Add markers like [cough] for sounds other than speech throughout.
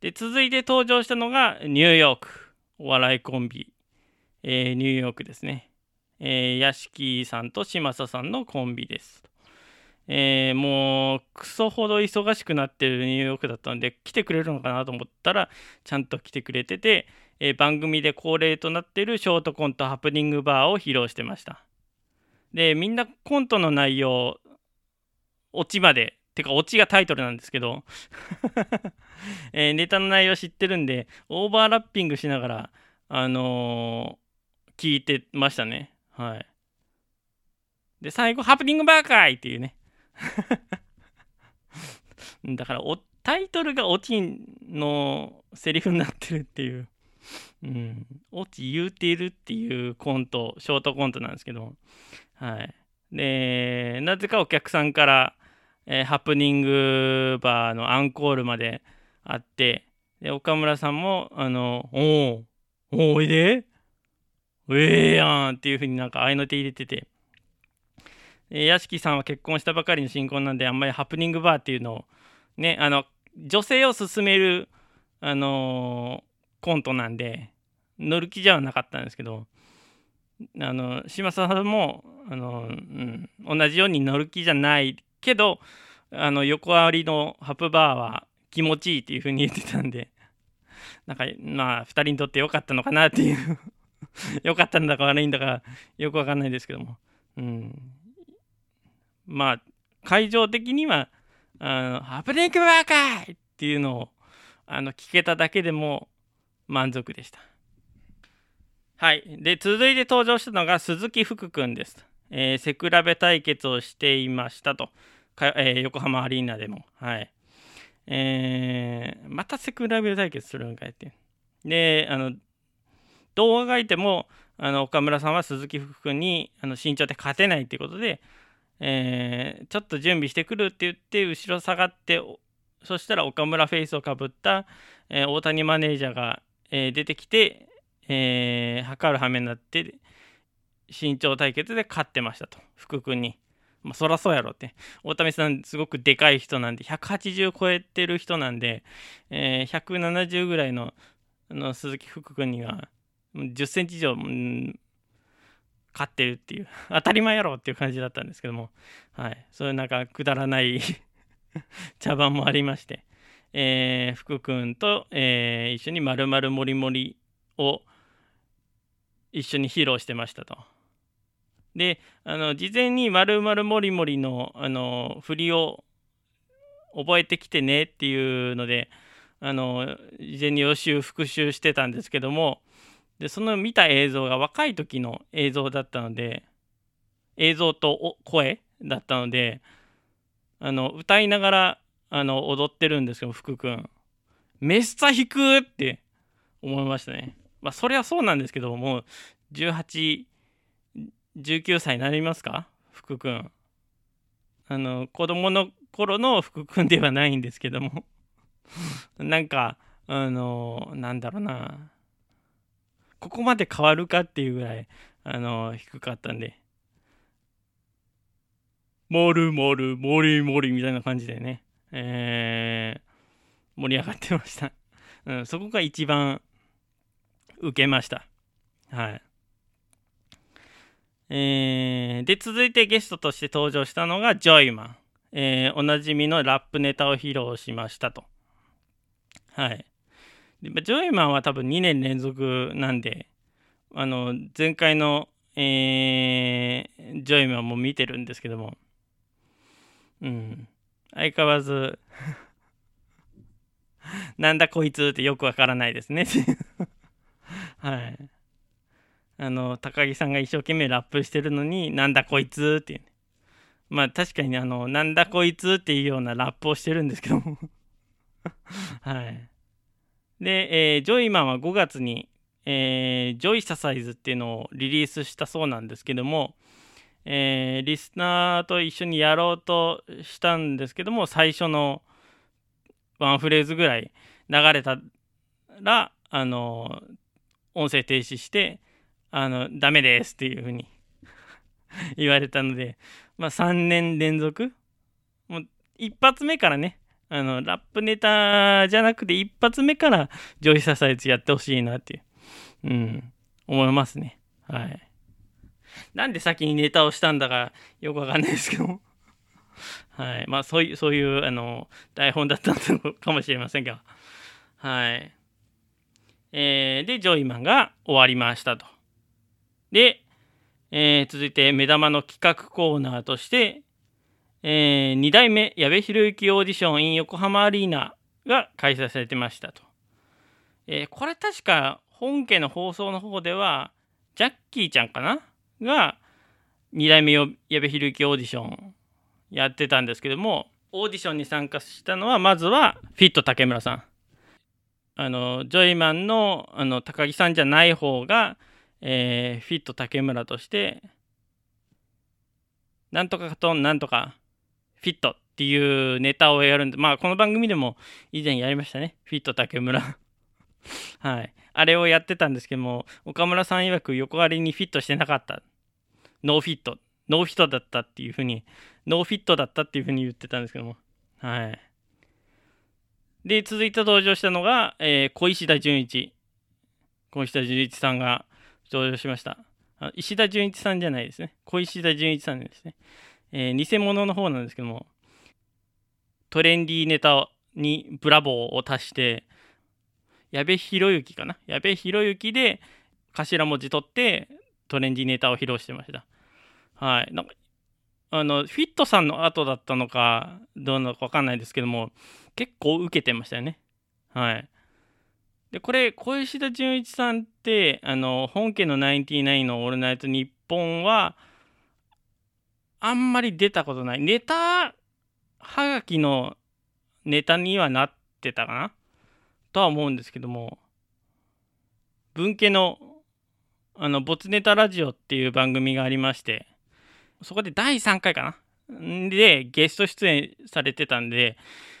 で、続いて登場したのがニューヨーク。お笑いコンビ。えー、ニューヨークですね。えー、屋敷さんと嶋佐さんのコンビです。えー、もう、クソほど忙しくなってるニューヨークだったので、来てくれるのかなと思ったら、ちゃんと来てくれてて、えー、番組で恒例となってるショートコントハプニングバーを披露してました。で、みんなコントの内容、オチまで、てかオチがタイトルなんですけど [laughs] えー、ネタの内容知ってるんで、オーバーラッピングしながら、あのー、聞いてましたね。はい。で、最後、ハプニングバーカイっていうね。[laughs] だからお、タイトルがオチのセリフになってるっていう。うん、オチ言うてるっていうコント、ショートコントなんですけど、はい。で、なぜかお客さんから、えー、ハプニングバーのアンコールまであって、で、岡村さんも、あの、おお、おいで？ええやんっていう風になんか合いの手入れてて、えー、屋敷さんは結婚したばかりの新婚なんで、あんまりハプニングバーっていうのを、ね、あの、女性を勧める、あのー、コントなんで、乗る気じゃなかったんですけど、あの、島さんも、あの、うん、同じように乗る気じゃないけど、あの、横ありのハプバーは気持ちいいっていう風に言ってたんで、[laughs] なんか、まあ、2人にとって良かったのかなっていう [laughs] 良かったんだか悪いんだかよくわかんないですけども。うん。まあ、会場的には、あのハプニングバーカイっていうのをあの聞けただけでも満足でした。はい。で、続いて登場したのが鈴木福君です。えー、背比べ対決をしていましたと。えー、横浜アリーナでも。はい。えー、また背比べ対決するんかいって。で、あの、どうあがいてもあの岡村さんは鈴木福君にあの身長で勝てないっていうことで、えー、ちょっと準備してくるって言って後ろ下がってそしたら岡村フェイスをかぶった、えー、大谷マネージャーが、えー、出てきて、えー、測る羽目になって身長対決で勝ってましたと福君に。まあ、そらそうやろって。大谷さん、すごくでかい人なんで、180超えてる人なんで、えー、170ぐらいのの鈴木福君には、10センチ以上、勝ってるっていう、当たり前やろっていう感じだったんですけども、はい、そういうなんかくだらない [laughs] 茶番もありまして、えー、福君と、えー、一緒にまるまるもりもりを一緒に披露してましたと。で、あの事前にまるもりもりのあの振りを覚えてきてねっていうので、あの事前に予習復習してたんですけども、でその見た映像が若い時の映像だったので映像と声だったのであの歌いながらあの踊ってるんですよ福君。めっさ引くって思いましたね。まあそれはそうなんですけどもう19歳になりますか？福君あの子供の頃の福君ではないんですけども [laughs] なんかあのなんだろうなここまで変わるかっていうぐらい、あの、低かったんで、もるもる、もりもりみたいな感じでね、えー、盛り上がってました。うん、そこが一番受けました。はい。えー、で、続いてゲストとして登場したのがジョイマン。えー、おなじみのラップネタを披露しましたと。はい。でジョイマンは多分2年連続なんで、あの、前回の、えー、ジョイマンも見てるんですけども、うん、相変わらず [laughs] なんだこいつってよくわからないですね [laughs] はい。あの、高木さんが一生懸命ラップしてるのに、なんだこいつっていう、ね。まあ確かにあの、なんだこいつっていうようなラップをしてるんですけども [laughs] はい。で、えー、ジョイマンは5月に、えー、ジョイササイズっていうのをリリースしたそうなんですけども、えー、リスナーと一緒にやろうとしたんですけども、最初のワンフレーズぐらい流れたら、あの、音声停止して、あの、ダメですっていうふうに [laughs] 言われたので、まあ3年連続、もう一発目からね、あの、ラップネタじゃなくて一発目から上位ササイズやってほしいなっていう、うん、思いますね。はい。なんで先にネタをしたんだかよくわかんないですけど [laughs] はい。まあ、そういう、そういう、あの、台本だったのかもしれませんが。はい。えー、で、ジョイマンが終わりましたと。で、えー、続いて目玉の企画コーナーとして、えー、2代目矢部博之オーディション in 横浜アリーナが開催されてましたと。えー、これ確か本家の放送の方では、ジャッキーちゃんかな？が2代目矢部博之オーディションやってたんですけども、オーディションに参加したのは、まずはフィット竹村さん。あの、ジョイマンのあの高木さんじゃない方が、えー、フィット竹村として、なんとかとなんとかフィットっていうネタをやるんで、まあこの番組でも以前やりましたね。フィット竹村 [laughs] はい。あれをやってたんですけども、岡村さん曰く横割りにフィットしてなかった。 No fit。 No fit だったっていうふうに、 No fit だったっていうふうに言ってたんですけども。はい。で、続いて登場したのが、えー、小石田純一。小石田純一さんが登場しました。石田純一さんじゃないですね。小石田純一さんですね。えー、偽物の方なんですけども、トレンディーネタにブラボーを足して、矢部博之かな？矢部博之で頭文字取ってトレンディーネタを披露してました。はい。なんかあの、フィットさんの後だったのか、どうなのかわかんないですけども、結構受けてましたよね。はい。で、これ、小石田純一さんって、あの、本家のナインティナインのオールナイトニッポンは、あんまり出たことない。ネタ、はがきのネタにはなってたかな？とは思うんですけども、文家の、あの、ボツネタラジオっていう番組がありまして、そこで第3回かな？で、ゲスト出演されてたんで、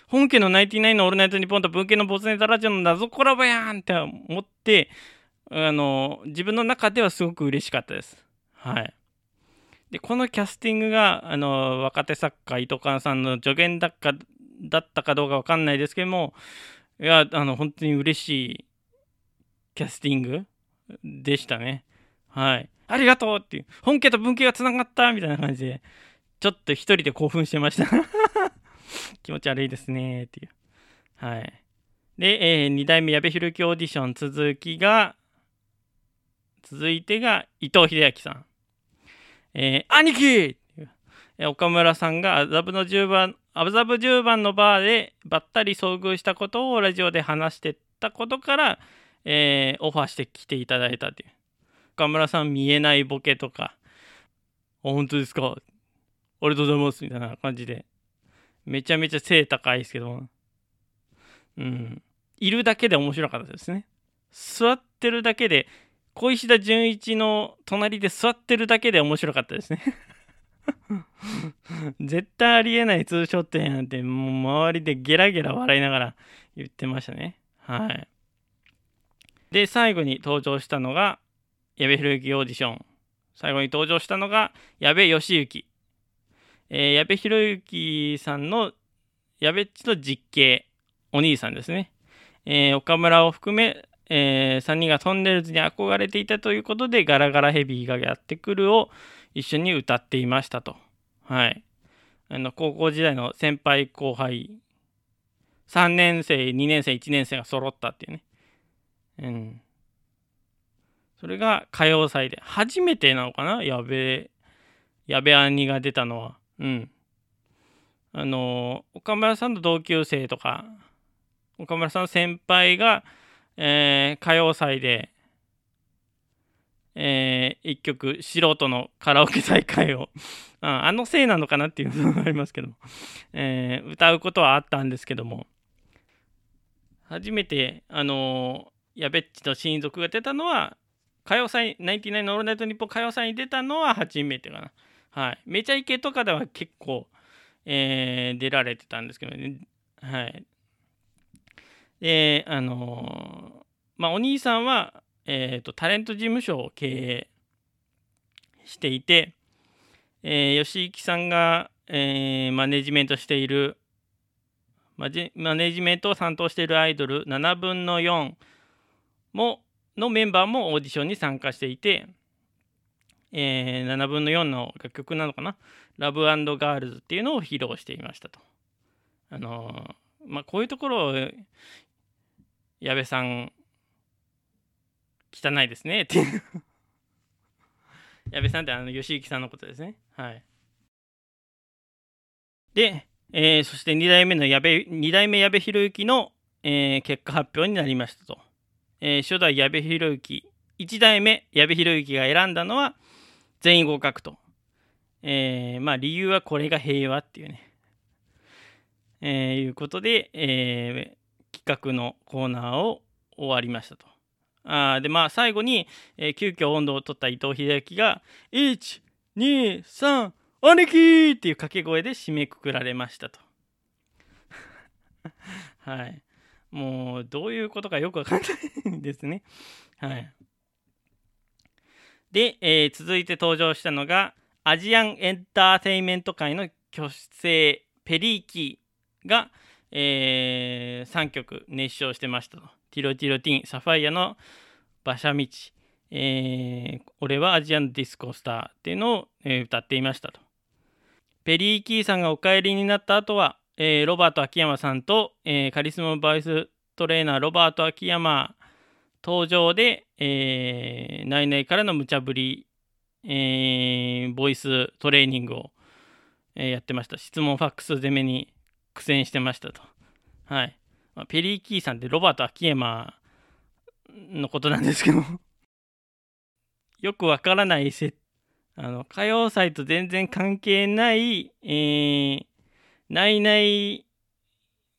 本家のナインティナインのオールナイトニッポンと文系のボツネタラジオの謎コラボやんって思って、あの、自分の中ではすごく嬉しかったです。はい。で、このキャスティングが、あの、若手作家、糸川さんの助言だっかだったかどうかわかんないですけども、いや、あの、本当に嬉しいキャスティングでしたね。はい。ありがとうっていう、本家と文家がつながったみたいな感じで、ちょっと一人で興奮してました [laughs] 気持ち悪いですねっていう。はい。で、えー、2代目矢部弘樹オーディション続きが、続いてが伊藤英明さん。えー、兄貴岡村さんが麻布の10番、麻布10番のバーでばったり遭遇したことをラジオで話してたことから、えー、オファーしてきていただいたという。岡村さん見えないボケとか、あ、本当ですか？ありがとうございますみたいな感じで、めちゃめちゃ背高いですけど、うん。いるだけで面白かったですね。座ってるだけで、小石田純一の隣で座ってるだけで面白かったですね [laughs] 絶対ありえないツーショットやなんて、もう周りでゲラゲラ笑いながら言ってましたね。はい。で、最後に登場したのが、矢部博之オーディション。最後に登場したのが矢部義行。えー、矢部博之さんの矢部っちの実刑、お兄さんですね。えー、岡村を含め、えー、3人がトンネルズに憧れていたということで、ガラガラヘビーがやってくるを一緒に歌っていましたと。はい。あの、高校時代の先輩後輩、3年生、2年生、1年生が揃ったっていうね。うん。それが歌謡祭で。初めてなのかな？やべえ、やべ兄が出たのは。うん。あの、岡村さんの同級生とか、岡村さんの先輩が、えー、歌謡祭で、えー、一曲、素人のカラオケ大会を [laughs] あ、あのせいなのかなっていうのがありますけども、えー、歌うことはあったんですけども、初めて、あのー、やべっちの親族が出たのは、歌謡祭、ナインティナインのオールナイトニッポン歌謡祭に出たのは初めてかな。はい。めちゃイケとかでは結構、えー、出られてたんですけどね。はい。で、あのー、まあ、お兄さんは、えっ、ー、と、タレント事務所を経営していて、えー、吉行さんが、えー、マネジメントしているマネジメントを担当しているアイドル7分の4ものメンバーもオーディションに参加していて、えー、7分の4の楽曲なのかな「ラブガールズ」っていうのを披露していましたと。あのー、まあこういうところを矢部さん汚いですねっていう [laughs] 矢部さんってあの吉行さんのことですね。はい。で、えー、そして2代目の矢部2代目矢部博之の、えー、結果発表になりましたと。えー、初代矢部博之1代目矢部博之が選んだのは全員合格と。えー、まあ理由はこれが平和っていうね。えー、いうことで、えー、企画のコーナーを終わりましたと。あでまあ最後に、えー、急遽温度を取った伊藤英明が「123兄貴!」っていう掛け声で締めくくられましたと。[laughs] はい。もうどういうことかよくわかんないですね。はい。で、えー、続いて登場したのがアジアンエンターテインメント界の巨星ペリーキーが、えー、3曲熱唱してましたと。ティロティロティン、サファイアの馬車道、えー、俺はアジアンディスコスターっていうのを、えー、歌っていましたと。ペリー・キーさんがお帰りになった後は、えー、ロバート秋山さんと、えー、カリスマバイストレーナーロバート秋山登場で、えー、内々からの無茶ぶり、えー、ボイストレーニングを、えー、やってました。質問ファックス攻めに苦戦してましたと。はい。まあ、ペリー・キーさんってロバート秋山のことなんですけど [laughs] よくわからないせあの歌謡祭と全然関係ない、えー、ないない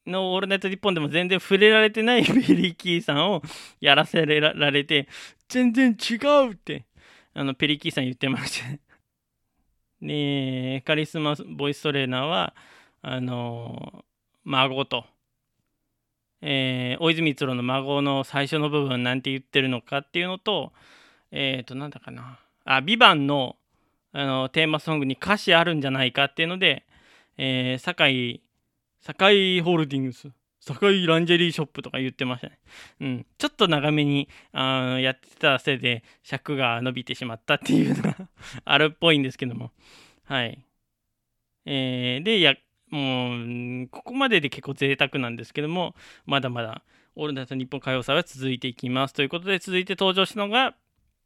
のオールナイトニッポンでも全然触れられてない [laughs] ベリーキーさんをやらせられて、全然違うって、あの、ペリーキーさん言ってました [laughs] で、カリスマボイストレーナーは、あの、孫と、えー、大泉逸郎の孫の最初の部分なんて言ってるのかっていうのと、えっ、ー、と、なんだかな。あ、ビバンのあのテーマソングに歌詞あるんじゃないかっていうので、えー、堺、堺ホールディングス、堺ランジェリーショップとか言ってましたね。うん。ちょっと長めにあやってたせいで尺が伸びてしまったっていうのが [laughs] あるっぽいんですけども。はい。えー、で、や、もう、ここまでで結構贅沢なんですけども、まだまだ、オールナイト日本歌謡祭は続いていきます。ということで、続いて登場したのが、